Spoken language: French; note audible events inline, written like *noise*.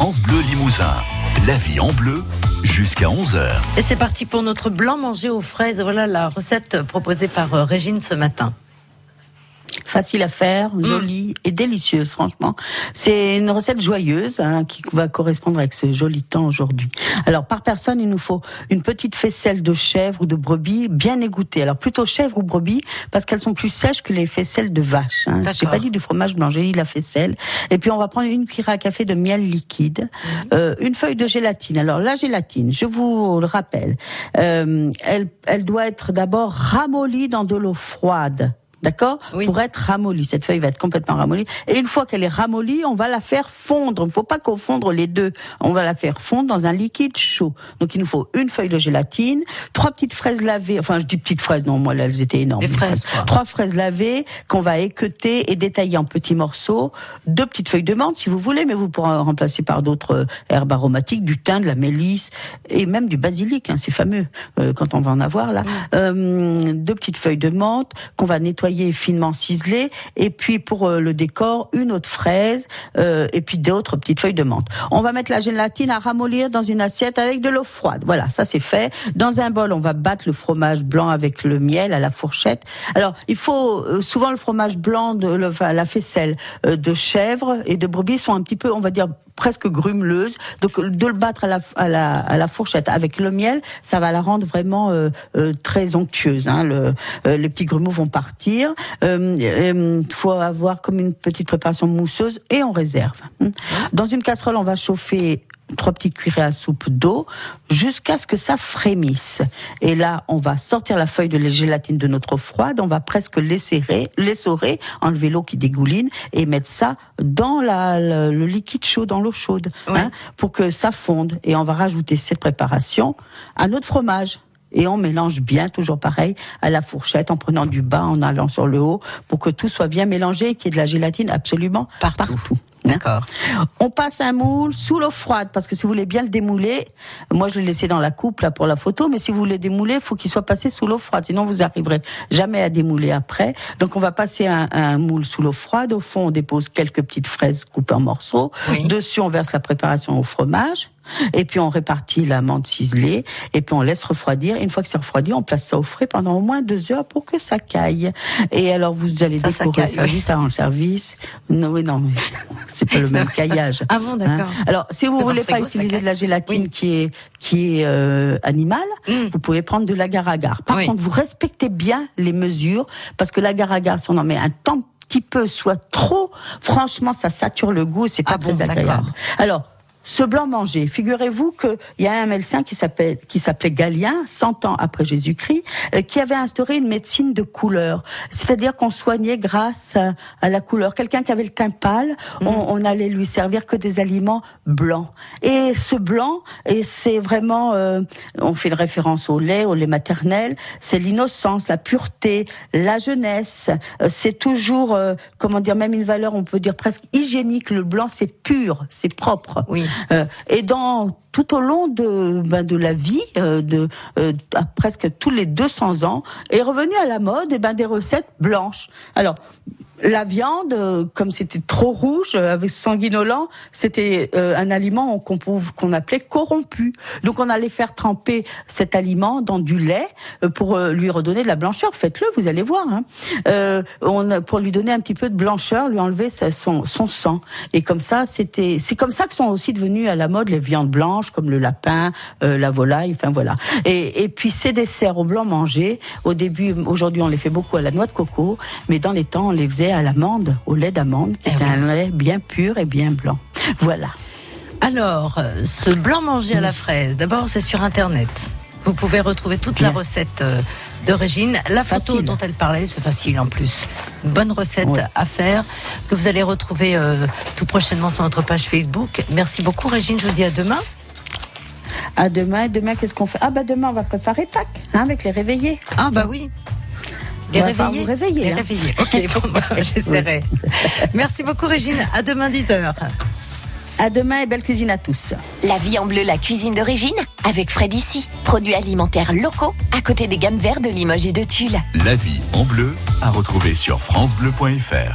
France Bleu Limousin. La vie en bleu jusqu'à 11h. Et c'est parti pour notre blanc mangé aux fraises. Voilà la recette proposée par euh, Régine ce matin facile à faire, mm. jolie et délicieuse, franchement. C'est une recette joyeuse hein, qui va correspondre avec ce joli temps aujourd'hui. Alors, par personne, il nous faut une petite faisselle de chèvre ou de brebis bien égouttée. Alors, plutôt chèvre ou brebis parce qu'elles sont plus sèches que les faisselles de vache. Hein. J'ai pas dit du fromage blanc, j'ai dit la faisselle. Et puis, on va prendre une cuillère à café de miel liquide, mm. euh, une feuille de gélatine. Alors, la gélatine, je vous le rappelle, euh, elle, elle doit être d'abord ramollie dans de l'eau froide D'accord Pour être ramollie. Cette feuille va être complètement ramollie. Et une fois qu'elle est ramollie, on va la faire fondre. Il ne faut pas confondre les deux. On va la faire fondre dans un liquide chaud. Donc il nous faut une feuille de gélatine, trois petites fraises lavées. Enfin, je dis petites fraises, non, moi, elles étaient énormes. Des fraises, Trois fraises lavées qu'on va équeuter et détailler en petits morceaux. Deux petites feuilles de menthe, si vous voulez, mais vous pourrez remplacer par d'autres euh, herbes aromatiques, du thym, de la mélisse et même du basilic. Hein, c'est fameux euh, quand on va en avoir là. Euh, deux petites feuilles de menthe qu'on va nettoyer finement ciselé, et puis pour euh, le décor, une autre fraise, euh, et puis d'autres petites feuilles de menthe. On va mettre la gélatine à ramollir dans une assiette avec de l'eau froide. Voilà, ça c'est fait. Dans un bol, on va battre le fromage blanc avec le miel à la fourchette. Alors, il faut euh, souvent le fromage blanc de la faisselle de chèvre et de brebis sont un petit peu, on va dire, presque grumeleuse. Donc de le battre à la, à la, à la fourchette avec le miel, ça va la rendre vraiment euh, euh, très onctueuse. Hein. Le, euh, les petits grumeaux vont partir. Il faut avoir comme une petite préparation mousseuse et on réserve. Dans une casserole, on va chauffer trois petites cuillerées à soupe d'eau jusqu'à ce que ça frémisse. Et là, on va sortir la feuille de la gélatine de notre eau froide, on va presque l'essorer, l'essorer, enlever l'eau qui dégouline et mettre ça dans la, le, liquide chaud, dans l'eau chaude, hein, pour que ça fonde. Et on va rajouter cette préparation à notre fromage et on mélange bien, toujours pareil, à la fourchette, en prenant du bas, en allant sur le haut, pour que tout soit bien mélangé et qu'il y ait de la gélatine absolument partout. D'accord. On passe un moule sous l'eau froide parce que si vous voulez bien le démouler, moi je l'ai laissé dans la coupe là pour la photo, mais si vous voulez démouler, il faut qu'il soit passé sous l'eau froide, sinon vous arriverez jamais à démouler après. Donc on va passer un, moule sous l'eau froide. Au fond, on dépose quelques petites fraises coupées en morceaux. Dessus, on verse la préparation au fromage. Et puis on répartit la menthe ciselée, et puis on laisse refroidir. une fois que c'est refroidi, on place ça au frais pendant au moins deux heures pour que ça caille. Et alors vous allez décorer ça, juste avant le service. Non, oui, non, mais *laughs* c'est pas le même caillage. Ah bon, d'accord. Hein. alors si vous voulez pas utiliser de la gélatine qui est qui est euh, animale, mm. vous pouvez prendre de l'agar-agar. Par contre, vous respectez bien les mesures parce que l'agar-agar, si on en met un temps petit peu, soit trop, franchement, ça sature le goût, c'est pas ah très agréable. Alors, ce blanc manger, figurez-vous qu'il y a un médecin qui s'appelait, qui s'appelait Galien, 100 ans après Jésus-Christ, euh, qui avait instauré une médecine de couleur. C'est-à-dire qu'on soignait grâce à, la couleur. Quelqu'un qui avait le teint pâle, mm. on, allait lui servir que des aliments blancs. Et ce blanc, et c'est vraiment, euh, on fait une référence au lait, au lait maternel, c'est l'innocence, la pureté, la jeunesse. Euh, c'est toujours, comment dire, même une valeur, on peut dire presque hygiénique. Le blanc, c'est pur, c'est propre. Oui. Euh, et dans tout au long de, ben, la vie, euh, euh, presque tous les 200 ans, est revenu à la mode et ben, des recettes blanches. Alors, la viande, euh, comme c'était trop rouge, euh, avec sanguinolent, c'était euh, un aliment qu'on appelait corrompu. Donc on allait faire tremper cet aliment dans du lait pour lui redonner de la blancheur. Faites-le, vous allez voir. Hein. on, pour lui donner un petit peu de blancheur, lui enlever son, son sang. Et comme ça, c'était, c'est comme ça que sont aussi devenues à la mode les viandes blanches, comme le lapin, la volaille. Enfin voilà. Et, et puis ces desserts au blanc mangé. Au début, aujourd'hui, on les fait beaucoup à la noix de coco, mais dans les temps, on les faisait à l'amande, au lait d'amande, qui est eh un lait bien pur et bien blanc. Voilà. Alors, euh, ce blanc mangé à la fraise, d'abord c'est sur Internet. Vous pouvez retrouver toute la recette euh, de Régine. La photo dont elle parlait, c'est facile en plus. Une bonne recette à faire que vous allez retrouver euh, tout prochainement sur notre page Facebook. Merci beaucoup Régine, je vous dis à demain. À demain. Demain, qu'est-ce qu'on fait? Ah bah demain, on va préparer Pâques hein, avec les réveillés. Ah bah oui. Les réveiller. réveiller. Les hein. réveiller. Ok, *laughs* bon, bah, j'essaierai. Merci beaucoup, Régine. À demain, 10h. À demain et belle cuisine à tous. La vie en bleu, la cuisine d'origine, avec Fred ici. Produits alimentaires locaux, à côté des gammes vertes de Limoges et de Tulle. La vie en bleu, à retrouver sur FranceBleu.fr.